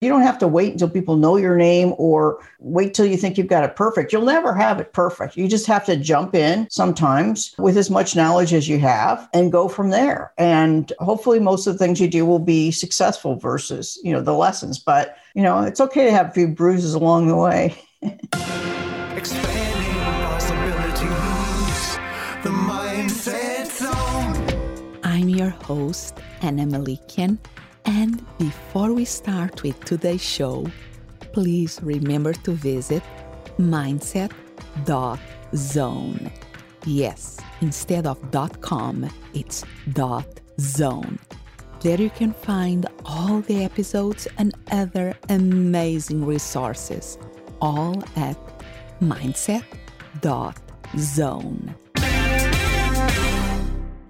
You don't have to wait until people know your name or wait till you think you've got it perfect. You'll never have it perfect. You just have to jump in sometimes with as much knowledge as you have and go from there. And hopefully most of the things you do will be successful versus, you know, the lessons. But, you know, it's okay to have a few bruises along the way. Expanding possibilities, the mindset zone. I'm your host, Anna Malikian and before we start with today's show, please remember to visit mindset.zone. Yes, instead of .com, it's .zone. There you can find all the episodes and other amazing resources, all at mindset.zone.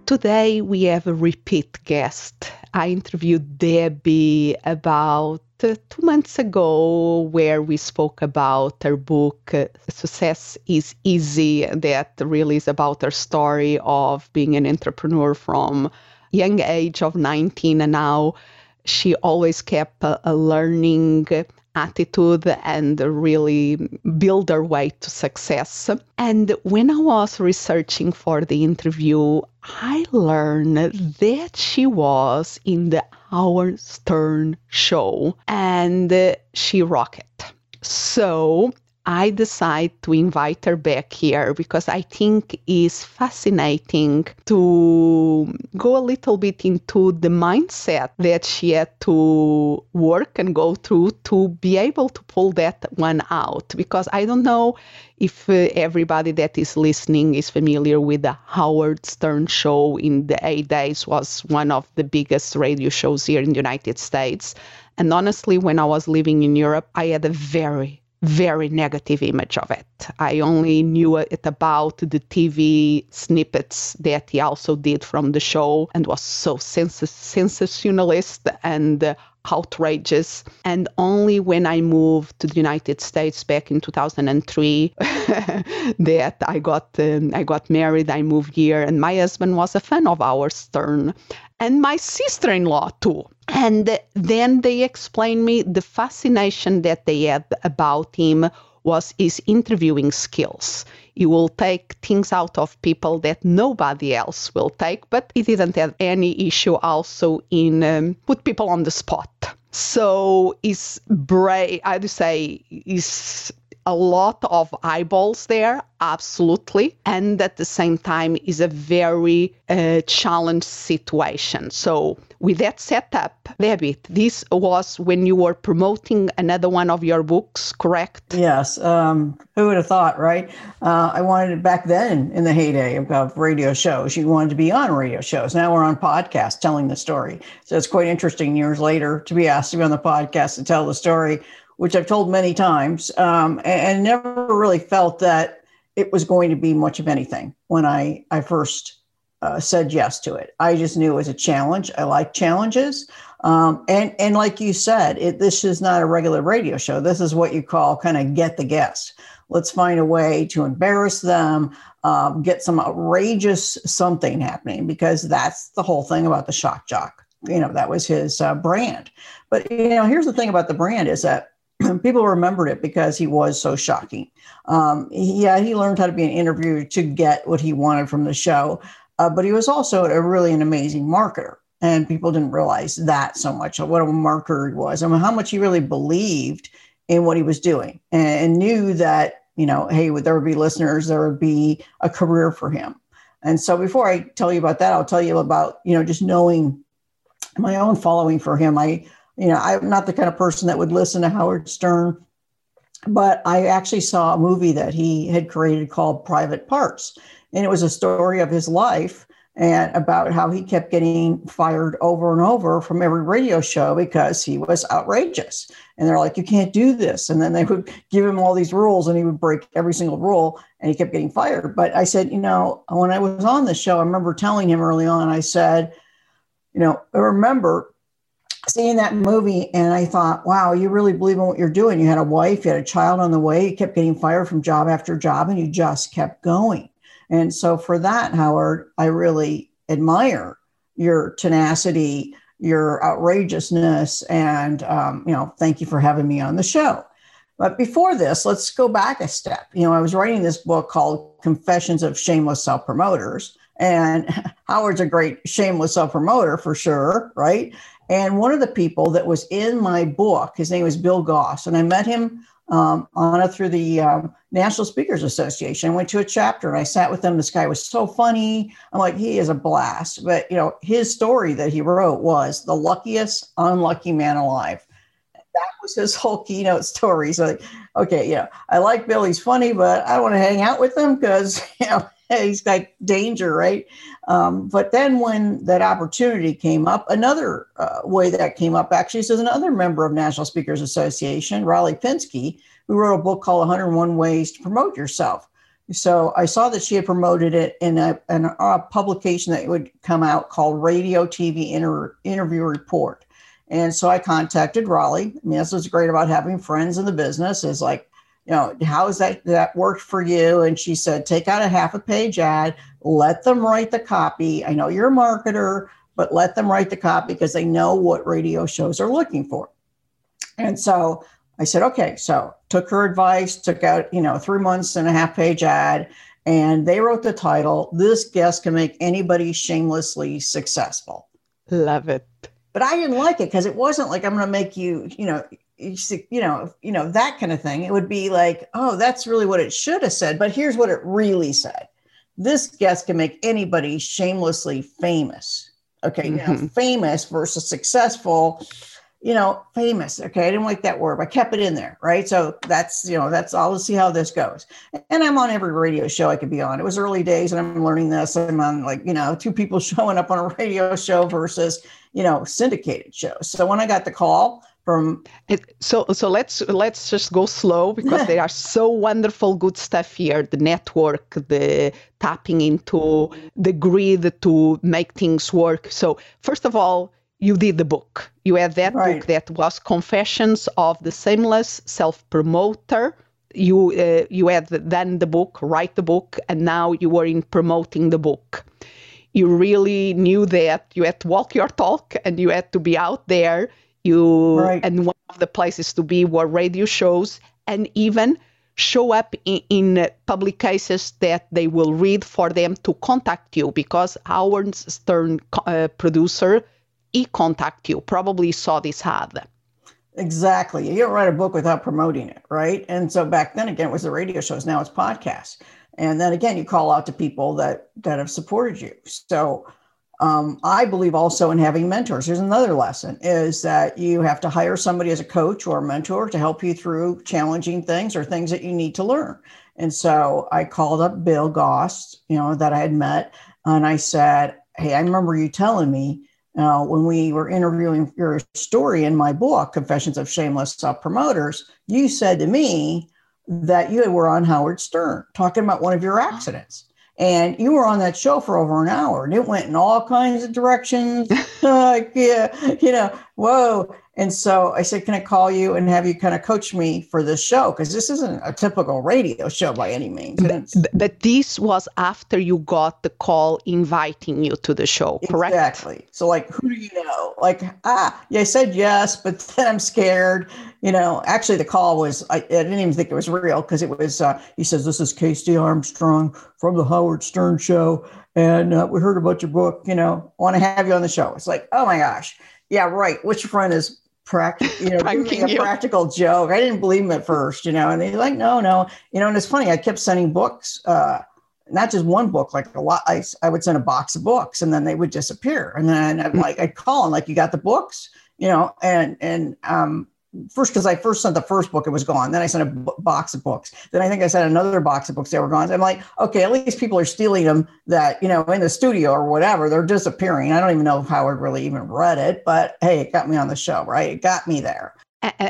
Today we have a repeat guest I interviewed Debbie about uh, two months ago, where we spoke about her book, uh, Success is Easy, that really is about her story of being an entrepreneur from young age of 19 and now. She always kept a learning attitude and really build their way to success. And when I was researching for the interview, I learned that she was in the Howard Stern show and she rocked. So I decide to invite her back here because I think it's fascinating to go a little bit into the mindset that she had to work and go through to be able to pull that one out. Because I don't know if uh, everybody that is listening is familiar with the Howard Stern show in the 8 days was one of the biggest radio shows here in the United States. And honestly, when I was living in Europe, I had a very very negative image of it. I only knew it about the TV snippets that he also did from the show and was so sens- sensationalist and uh, outrageous. And only when I moved to the United States back in 2003 that I got um, I got married. I moved here, and my husband was a fan of Howard Stern, and my sister-in-law too. And then they explained me the fascination that they had about him was his interviewing skills. He will take things out of people that nobody else will take, but he didn't have any issue also in um, put people on the spot. So his brain, I'd say, is a lot of eyeballs there, absolutely. And at the same time, is a very uh, challenged situation. So, with that setup, Debbie, this was when you were promoting another one of your books, correct? Yes. Um, who would have thought, right? Uh, I wanted it back then in the heyday of, of radio shows. You wanted to be on radio shows. Now we're on podcasts telling the story. So it's quite interesting years later to be asked to be on the podcast to tell the story which I've told many times, um, and, never really felt that it was going to be much of anything when I, I first uh, said yes to it. I just knew it was a challenge. I like challenges. Um, and, and like you said, it, this is not a regular radio show. This is what you call kind of get the guest. Let's find a way to embarrass them, um, get some outrageous something happening, because that's the whole thing about the shock jock. You know, that was his uh, brand. But, you know, here's the thing about the brand is that people remembered it because he was so shocking. Um, yeah, he learned how to be an interviewer to get what he wanted from the show, uh, but he was also a really an amazing marketer. And people didn't realize that so much, what a marketer he was, I mean, how much he really believed in what he was doing and, and knew that, you know, hey, would there would be listeners, there would be a career for him. And so before I tell you about that, I'll tell you about, you know, just knowing my own following for him. I you know, I'm not the kind of person that would listen to Howard Stern, but I actually saw a movie that he had created called Private Parts. And it was a story of his life and about how he kept getting fired over and over from every radio show because he was outrageous. And they're like, you can't do this. And then they would give him all these rules and he would break every single rule and he kept getting fired. But I said, you know, when I was on the show, I remember telling him early on, I said, you know, remember seeing that movie and I thought, wow, you really believe in what you're doing. You had a wife, you had a child on the way, you kept getting fired from job after job, and you just kept going. And so for that, Howard, I really admire your tenacity, your outrageousness. And, um, you know, thank you for having me on the show. But before this, let's go back a step. You know, I was writing this book called Confessions of Shameless Self Promoters. And Howard's a great shameless self promoter for sure, right? And one of the people that was in my book, his name was Bill Goss, and I met him um, on it through the um, National Speakers Association. I went to a chapter and I sat with him. This guy was so funny. I'm like, he is a blast. But you know, his story that he wrote was the luckiest unlucky man alive. That was his whole keynote story. So, okay, you know, I like Bill. He's funny, but I don't want to hang out with him because you know he's got danger, right? Um, but then when that opportunity came up, another uh, way that came up actually is another member of National Speakers Association, Raleigh Pinskey, who wrote a book called 101 Ways to Promote Yourself. So I saw that she had promoted it in a, in a publication that would come out called Radio TV Inter- Interview Report. And so I contacted Raleigh. I mean, that's what's great about having friends in the business is like, you know, how is that that worked for you? And she said, take out a half a page ad, let them write the copy. I know you're a marketer, but let them write the copy because they know what radio shows are looking for. And so I said, okay. So took her advice, took out, you know, three months and a half page ad, and they wrote the title, This Guest Can Make Anybody Shamelessly Successful. Love it. But I didn't like it because it wasn't like I'm going to make you, you know, you know, you know, that kind of thing. It would be like, oh, that's really what it should have said. But here's what it really said. This guest can make anybody shamelessly famous. Okay. Mm-hmm. Now, famous versus successful, you know, famous. Okay. I didn't like that word, but I kept it in there. Right. So that's, you know, that's all. Let's see how this goes. And I'm on every radio show I could be on. It was early days and I'm learning this. I'm on like, you know, two people showing up on a radio show versus, you know, syndicated shows. So when I got the call, from it, so so let's let's just go slow because there are so wonderful good stuff here. The network the tapping into the grid to make things work. So first of all you did the book. You had that right. book that was confessions of the shameless self-promoter. You uh, you had then the book write the book and now you were in promoting the book. You really knew that you had to walk your talk and you had to be out there you right. and one of the places to be were radio shows and even show up in, in public cases that they will read for them to contact you because Howard Stern uh, producer he contact you probably saw this ad exactly. You don't write a book without promoting it right? And so back then again it was the radio shows now it's podcasts. And then again you call out to people that that have supported you. So um, I believe also in having mentors. Here's another lesson is that you have to hire somebody as a coach or a mentor to help you through challenging things or things that you need to learn. And so I called up Bill Goss, you know, that I had met, and I said, Hey, I remember you telling me uh, when we were interviewing your story in my book, Confessions of Shameless Self Promoters, you said to me that you were on Howard Stern talking about one of your accidents. And you were on that show for over an hour and it went in all kinds of directions. like, yeah, you know, whoa. And so I said, Can I call you and have you kind of coach me for this show? Because this isn't a typical radio show by any means. But, but, this was after you got the call inviting you to the show, correct? Exactly. So, like, who do you know? Like, ah, yeah, I said yes, but then I'm scared. You know, actually, the call was, I, I didn't even think it was real because it was, uh, he says, This is Casey Armstrong from the Howard Stern Show. And uh, we heard about your book, you know, want to have you on the show. It's like, oh my gosh. Yeah, right. Which friend is practical, you know, a you. practical joke. I didn't believe him at first, you know, and they're like, no, no, you know, and it's funny. I kept sending books, uh, not just one book, like a lot. I, I would send a box of books, and then they would disappear. And then I'm mm. like, I'd call them, like, you got the books, you know, and and um, first because I first sent the first book, it was gone. Then I sent a b- box of books. Then I think I sent another box of books, they were gone. I'm like, okay, at least people are stealing them that, you know, in the studio or whatever, they're disappearing. I don't even know if Howard really even read it, but hey, it got me on the show, right? It got me there.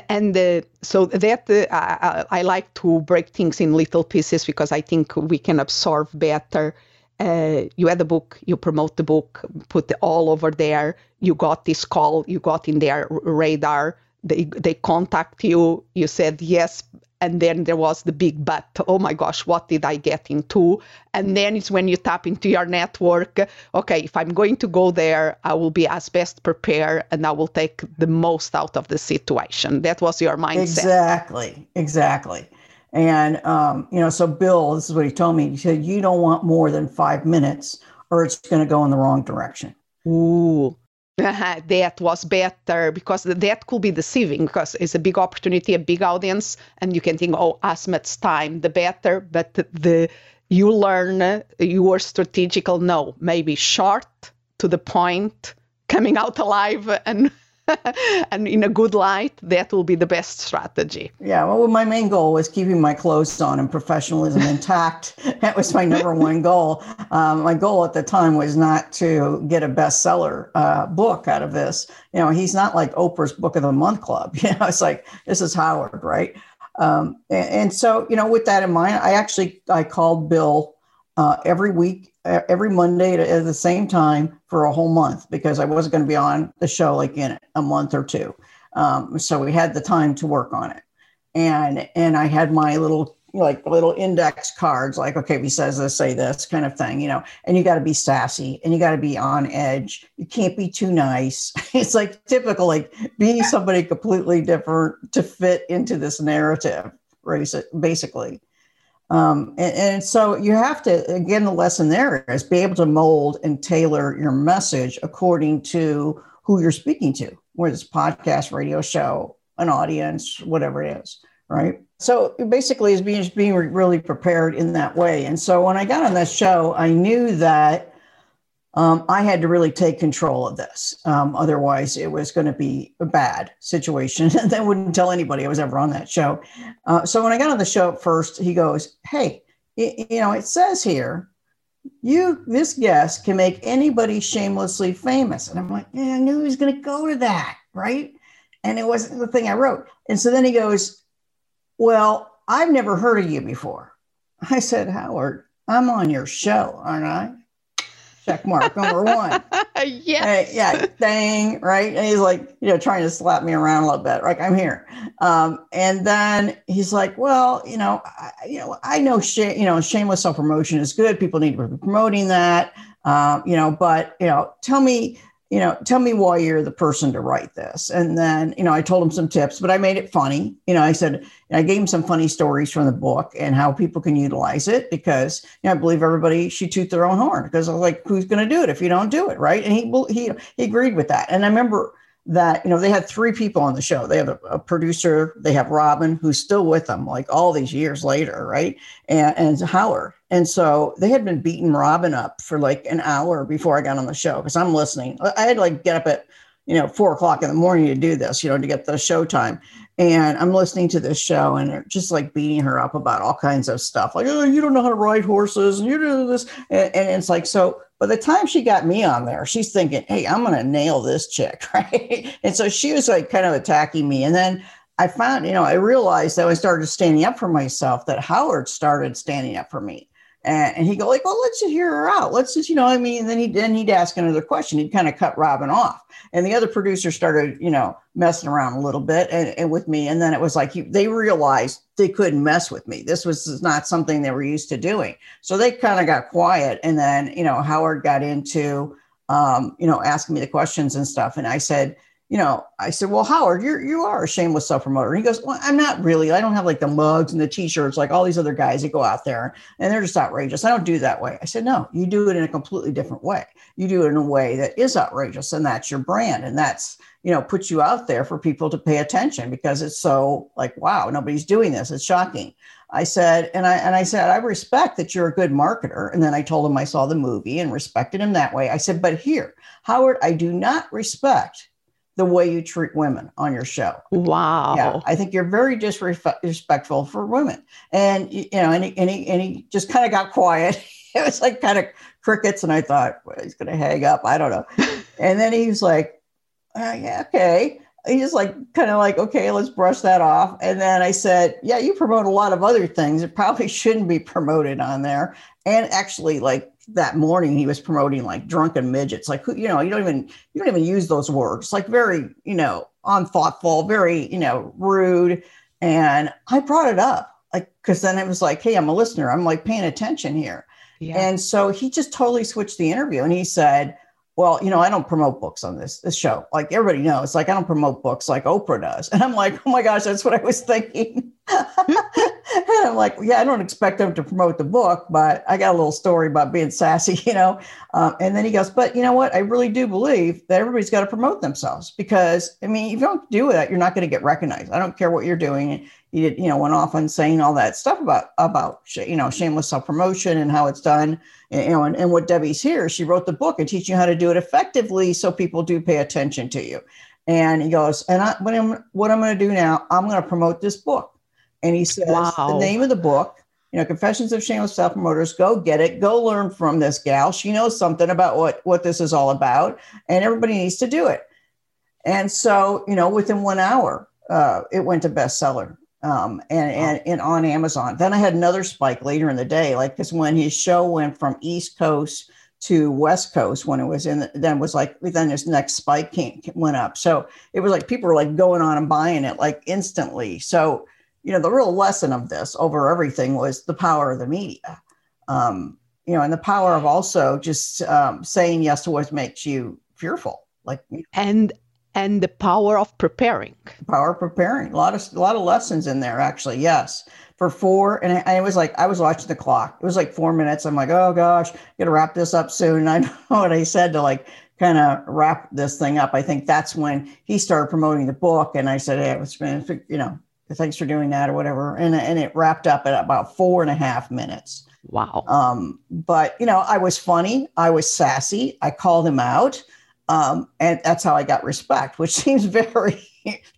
And uh, so that uh, I, I, like to break things in little pieces because I think we can absorb better. Uh, you had the book, you promote the book, put all over there. You got this call, you got in their radar they they contact you you said yes and then there was the big but oh my gosh what did i get into? And then it's when you tap into your network okay if i'm going to go there i will be as best prepared and i will take the most out of the situation. That was your mindset. Exactly exactly. And um, you know so bill this is what he told me. He said you don't want more than five minutes or it's going to go in the wrong direction. Ooh, that was better because that could be deceiving because it's a big opportunity, a big audience, and you can think, oh, as much time, the better. But the you learn you are strategical. No, maybe short to the point, coming out alive, and and in a good light, that will be the best strategy. Yeah, well, my main goal was keeping my clothes on and professionalism intact. that was my number one goal. Um, my goal at the time was not to get a bestseller uh, book out of this. You know, he's not like Oprah's Book of the Month Club. You know, it's like this is Howard, right? Um, and, and so, you know, with that in mind, I actually I called Bill uh, every week, every Monday at the same time for a whole month because I wasn't going to be on the show like in a month or two. Um, so we had the time to work on it, and and I had my little like little index cards, like okay, if he says this, say this kind of thing, you know. And you got to be sassy and you got to be on edge. You can't be too nice. it's like typical, like being somebody completely different to fit into this narrative, basically. Um, and, and, so you have to, again, the lesson there is be able to mold and tailor your message according to who you're speaking to, whether it's podcast, radio show, an audience, whatever it is, right? So basically, is being being really prepared in that way. And so when I got on that show, I knew that um, I had to really take control of this. Um, otherwise, it was going to be a bad situation. and I wouldn't tell anybody I was ever on that show. Uh, so when I got on the show first, he goes, Hey, you know, it says here, you, this guest can make anybody shamelessly famous. And I'm like, Yeah, I knew he was going to go to that. Right. And it wasn't the thing I wrote. And so then he goes, Well, I've never heard of you before. I said, Howard, I'm on your show, aren't I? Check mark number one. yes. Hey, yeah, dang, right? And he's like, you know, trying to slap me around a little bit, like I'm here. Um, and then he's like, well, you know, I, you know, I know, you know, shameless self promotion is good. People need to be promoting that. Um, you know, but you know, tell me you know, tell me why you're the person to write this. And then, you know, I told him some tips, but I made it funny. You know, I said, I gave him some funny stories from the book and how people can utilize it because, you know, I believe everybody should toot their own horn because I was like, who's going to do it if you don't do it? Right. And he, he, he agreed with that. And I remember that you know they had three people on the show. They have a, a, producer they have robin who's still with them like all these years later right? And, and howard. And so they had been beating robin up for like an hour before i got on the show because i'm listening. I had like get up at you know four o'clock in the morning to do this you know to get the show time. And i'm listening to this show and they're just like beating her up about all kinds of stuff. Like oh you don't know how to ride horses and you do this and, and it's like so by the time she got me on there, she's thinking, hey, I'm going to nail this chick. Right. And so she was like kind of attacking me. And then I found, you know, I realized that I started standing up for myself, that Howard started standing up for me. And, and he'd go like, well, let's just hear her out. Let's just, you know, I mean, then he then he'd ask another question. He'd kind of cut Robin off, and the other producer started, you know, messing around a little bit and, and with me. And then it was like he, they realized they couldn't mess with me. This was not something they were used to doing. So they kind of got quiet. And then, you know, Howard got into, um, you know, asking me the questions and stuff. And I said, you know, I said, well, Howard, you're, you are a shameless self promoter. He goes, well, I'm not really. I don't have like the mugs and the t-shirts, like all these other guys that go out there and they're just outrageous. I don't do that way. I said, no, you do it in a completely different way. You do it in a way that is outrageous and that's your brand. And that's, you know, puts you out there for people to pay attention because it's so like, wow, nobody's doing this. It's shocking. I said, and I and I said, I respect that you're a good marketer. And then I told him I saw the movie and respected him that way. I said, but here, Howard, I do not respect the way you treat women on your show. Wow. Yeah, I think you're very disrespectful for women. And you know, and he, and he, and he just kind of got quiet. it was like kind of crickets, and I thought well, he's going to hang up. I don't know. and then he was like, uh, "Yeah, okay." He just like kind of like, "Okay, let's brush that off." And then I said, "Yeah, you promote a lot of other things. It probably shouldn't be promoted on there." And actually, like that morning he was promoting like drunken midgets like who you know you don't even you don't even use those words like very you know unthoughtful very you know rude And I brought it up, like, because then it was like, hey, I'm a listener. I'm like paying attention here. Yeah. And so he just totally switched the interview and he said, well, you know, I don't promote books on this this show. Like everybody knows, like I don't promote books like Oprah does. And I'm like, oh my gosh, that's what I was thinking. And I'm like, yeah, I don't expect them to promote the book, but I got a little story about being sassy, you know. Um, and then he goes, but you know what? I really do believe that everybody's got to promote themselves because I mean, if you don't do that, you're not going to get recognized. I don't care what you're doing. He, you know, went off on saying all that stuff about about you know shameless self promotion and how it's done you know, and, and what Debbie's here, she wrote the book and teaching you how to do it effectively so people do pay attention to you. And he goes, and I, what I'm, what I'm going to do now, I'm going to promote this book. And he says, wow. the name of the book, you know, Confessions of Shameless Self Promoters, go get it, go learn from this gal. She knows something about what, what this is all about, and everybody needs to do it. And so, you know, within one hour, uh, it went to bestseller um, and, and, and on Amazon. Then I had another spike later in the day, like because when his show went from East Coast to West Coast, when it was in, the, then was like then his next spike came, went up. So it was like people were like going on and buying it like instantly. So you know the real lesson of this over everything was the power of the media. Um, you know, and the power of also just um, saying yes to what makes you fearful. Like and and the power of preparing. Power of preparing. A lot of a lot of lessons in there, actually. Yes, for four, and, I, it was like I was watching the clock. It was like four minutes. I'm like, oh gosh, gotta wrap this up soon. And I know what I said to like kind of wrap this thing up. I think that's when he started promoting the book, and I said, hey, it's been, you know, thanks for doing that or whatever. And and it wrapped up at about four and a half minutes. Wow. Um, but you know, I was funny. I was sassy. I called him out. Um, and that's how I got respect, which seems very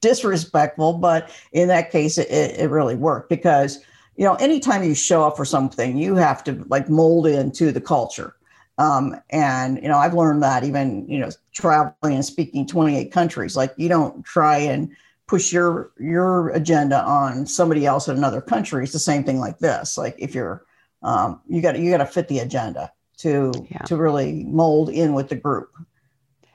disrespectful, but in that case, it, it really worked because, you know, anytime you show up for something, you have to like mold into the culture. Um, and, you know, I've learned that even, you know, traveling and speaking 28 countries, like you don't try and push your, your agenda on somebody else in another country. It's the same thing like this. Like if you're, um, you got you got to fit the agenda to, yeah. to really mold in with the group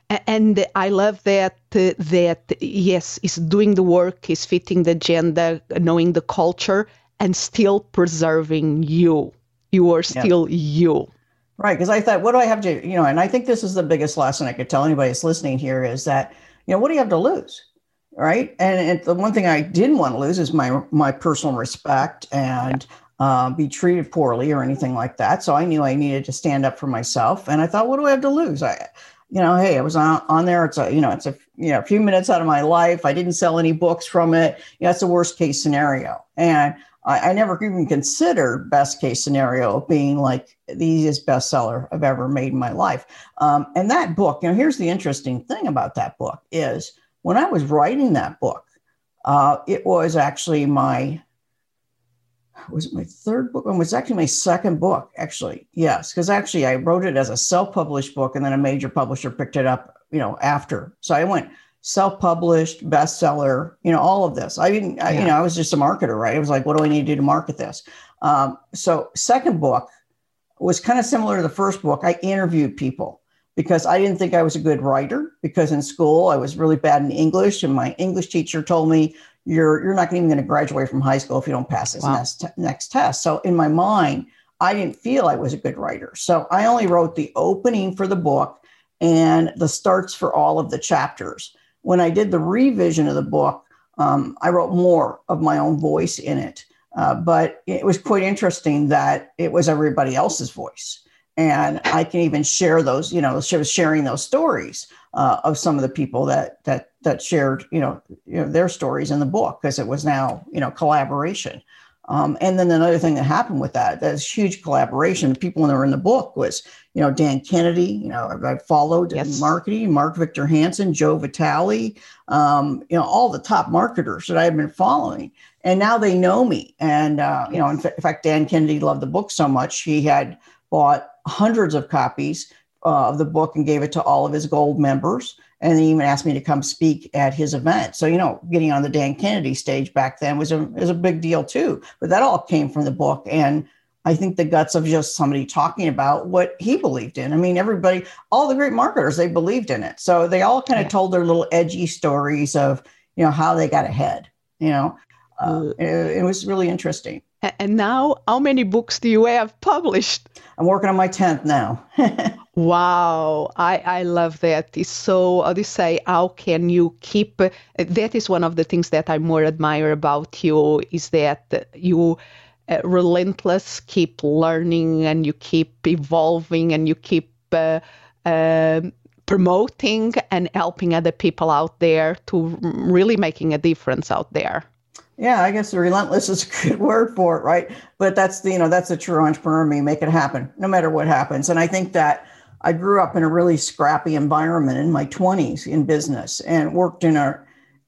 and I love that uh, that yes, is doing the work, is fitting the agenda, knowing the culture, and still preserving you. You are still yeah. you. Right, because I thought, what do I have to, you know, and I think this is the biggest lesson I could tell anybody that's listening here is that, you know, what do you have to lose? Right. And, and the one thing I didn't want to lose is my my personal respect and uh, be treated poorly or anything like that. So I knew I needed to stand up for myself. And I thought, what do I have to lose? I you know, hey, I was on, on there. It's a, you know, it's a, you know, a few minutes out of my life. I didn't sell any books from it. You know, that's the worst case scenario. And I, I never even considered best case scenario being like the easiest bestseller I've ever made in my life. Um, and that book, you know, here's the interesting thing about that book is when I was writing that book, uh, it was actually my was it my third book? It was actually my second book, actually. Yes, because actually I wrote it as a self-published book, and then a major publisher picked it up, you know, after. So I went self-published, bestseller, you know, all of this. I didn't, I, you know, I was just a marketer, right? I was like, what do I need to do to market this? Um, so second book was kind of similar to the first book. I interviewed people because I didn't think I was a good writer because in school I was really bad in English, and my English teacher told me you're you're not even going to graduate from high school if you don't pass this wow. next, next test. So in my mind, I didn't feel I was a good writer. So I only wrote the opening for the book and the starts for all of the chapters. When I did the revision of the book, um, I wrote more of my own voice in it. Uh, but it was quite interesting that it was everybody else's voice. And I can even share those, you know, sharing those stories uh, of some of the people that that that shared, you know, you know their stories in the book because it was now, you know, collaboration. Um, and then another thing that happened with that, that's huge collaboration. The people that were in the book was, you know, Dan Kennedy, you know, I followed yes. in marketing, Mark Victor Hansen, Joe Vitale, um, you know, all the top marketers that I had been following. And now they know me. And, uh, you know, in, fa- in fact, Dan Kennedy loved the book so much, he had bought hundreds of copies uh, of the book and gave it to all of his gold members. And he even asked me to come speak at his event. So, you know, getting on the Dan Kennedy stage back then was a, was a big deal too. But that all came from the book. And I think the guts of just somebody talking about what he believed in. I mean, everybody, all the great marketers, they believed in it. So they all kind of yeah. told their little edgy stories of, you know, how they got ahead, you know. Uh, it, it was really interesting. And now, how many books do you have published? I'm working on my 10th now. wow, I, I love that. It's so, how do you say, how can you keep, that is one of the things that I more admire about you is that you uh, relentless, keep learning and you keep evolving and you keep uh, uh, promoting and helping other people out there to really making a difference out there. Yeah, I guess relentless is a good word for it, right? But that's the, you know, that's the true entrepreneur me, make it happen no matter what happens. And I think that I grew up in a really scrappy environment in my 20s in business and worked in a,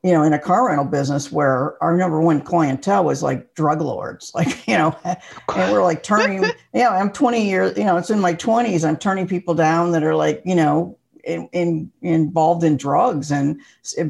you know, in a car rental business where our number one clientele was like drug lords, like, you know, and we're like turning, you know, I'm 20 years, you know, it's in my 20s, I'm turning people down that are like, you know, in, in, involved in drugs and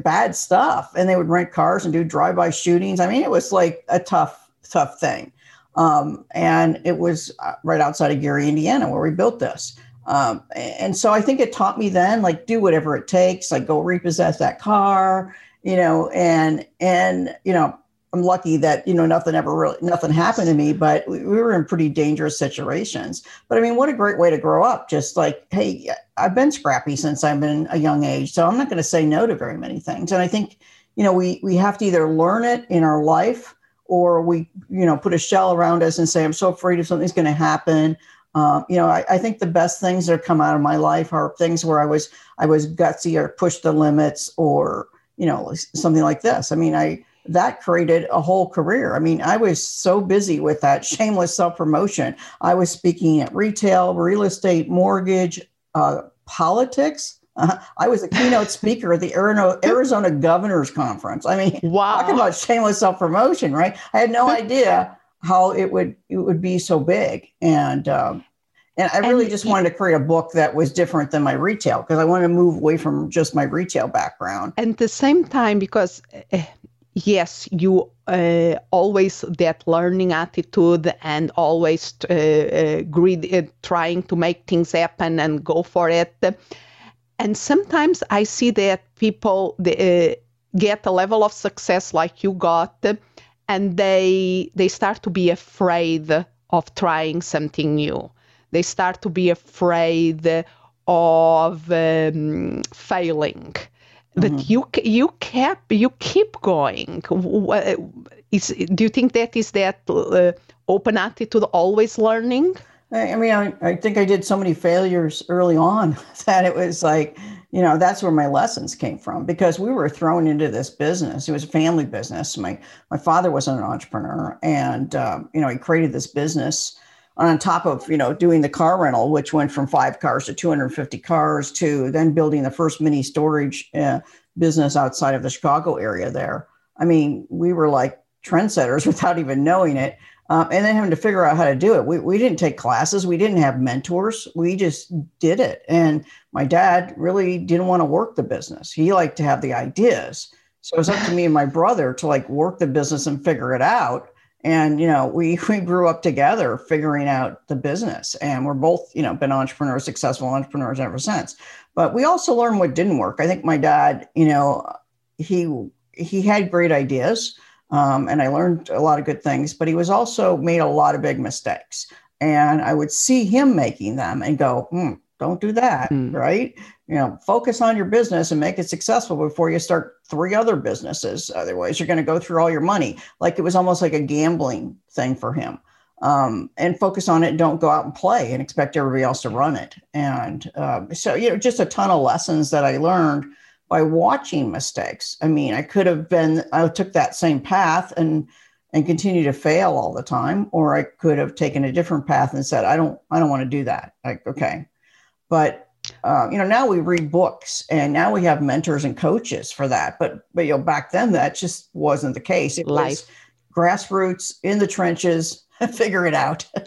bad stuff. And they would rent cars and do drive-by shootings. I mean, it was like a tough, tough thing. Um, and it was uh, right outside of Gary, Indiana, where we built this. Um, and so I think it taught me then, like, do whatever it takes, like, go repossess that car, you know, and and you know, I'm lucky that you know nothing ever really nothing happened to me, but we, we, were in pretty dangerous situations. But I mean, what a great way to grow up! Just like, hey, I've been scrappy since I've been a young age, so I'm not going to say no to very many things. And I think you know we we have to either learn it in our life or we you know put a shell around us and say I'm so afraid if something's going to happen. Um, you know, I, I think the best things that come out of my life are things where I was I was gutsy or pushed the limits or you know something like this. I mean, I that created a whole career. I mean, I was so busy with that shameless self promotion. I was speaking at retail, real estate, mortgage, uh, politics. Uh, I was a keynote speaker at the Arizona Governors Conference. I mean, wow. talking about shameless self promotion, right? I had no idea how it would it would be so big, and um, and I really and, just wanted to create a book that was different than my retail because I wanted to move away from just my retail background. And at the same time, because uh, yes, you uh, always that learning attitude and always uh, uh, greed, uh, trying to make things happen and go for it. And sometimes I see that people uh, get a level of success like you got, and they they start to be afraid of trying something new. They start to be afraid of um, failing but mm-hmm. you you kept you keep going. Is, do you think that is that uh, open attitude always learning? I mean I, I think i did so many failures early on that it was like you know that's where my lessons came from because we were thrown into this business. It was a family business. My my father was an entrepreneur and um, you know he created this business on top of you know doing the car rental which went from five cars to 250 cars to then building the first mini storage uh, business outside of the chicago area there. I mean we were like trendsetters without even knowing it. Um, and then having to figure out how to do it. We, we didn't take classes. We didn't have mentors. We just did it. And my dad really didn't want to work the business. He liked to have the ideas. So it was up to me and my brother to like work the business and figure it out and you know we we grew up together figuring out the business and we're both you know been entrepreneurs successful entrepreneurs ever since. But we also learned what didn't work. I think my dad you know he he had great ideas um, and i learned a lot of good things but he was also made a lot of big mistakes. And i would see him making them and go hmm, don't do that mm. right? You know focus on your business and make it successful before you start three other businesses. Otherwise you're going to go through all your money. Like it was almost like a gambling thing for him. Um, and focus on it. Don't go out and play and expect everybody else to run it. And um, so you know just a ton of lessons that i learned by watching mistakes. I mean i could have been i took that same path and and continue to fail all the time or i could have taken a different path and said i don't i don't want to do that. Like okay but uh, you know now we read books and now we have mentors and coaches for that but but you know back then that just wasn't the case. It Life. was grassroots in the trenches figure it out.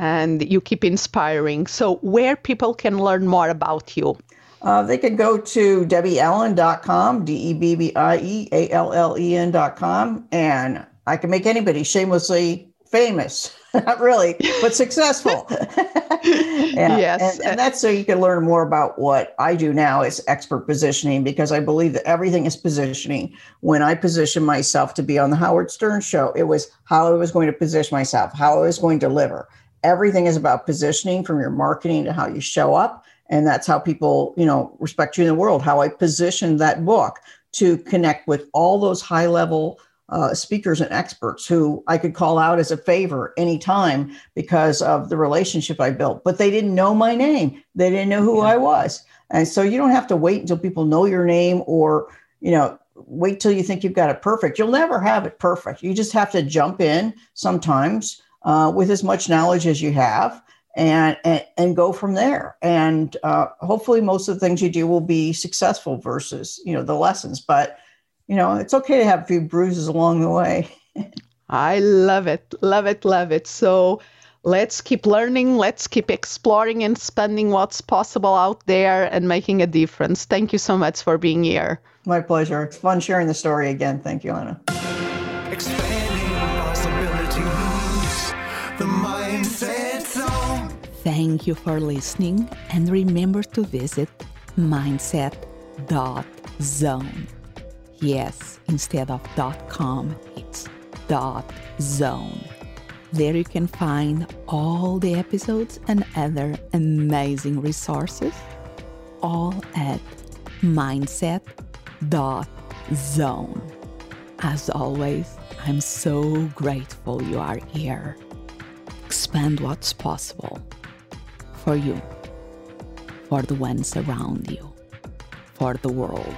And you keep inspiring. So where people can learn more about you? Uh, they can go to debbieallen.com d-e-b-b-i-e-a-l-l-e-n.com and i can make anybody shamelessly famous, not really, but successful. yeah. Yes. And, and, that's so you can learn more about what I do now is expert positioning because I believe that everything is positioning. When I positioned myself to be on the Howard Stern show, it was how I was going to position myself, how I was going to deliver. Everything is about positioning from your marketing to how you show up. And that's how people, you know, respect you in the world, how I positioned that book to connect with all those high level uh, speakers and experts who I could call out as a favor anytime because of the relationship I built. But they didn't know my name, they didn't know who yeah. I was. And so you don't have to wait until people know your name or, you know, wait till you think you've got it perfect. You'll never have it perfect. You just have to jump in sometimes uh, with as much knowledge as you have. And, and, and go from there. And uh, hopefully, most of the things you do will be successful versus you know the lessons. But you know, it's okay to have a few bruises along the way. I love it. Love it. Love it. So let's keep learning. Let's keep exploring and spending what's possible out there and making a difference. Thank you so much for being here. My pleasure. It's fun sharing the story again. Thank you, Anna. Expanding possibilities. The mindset zone. Thank you for listening and remember to visit mindset.zone. Yes, instead of .com, it's .zone. There you can find all the episodes and other amazing resources, all at mindset.zone. As always, I'm so grateful you are here. Expand what's possible for you, for the ones around you, for the world.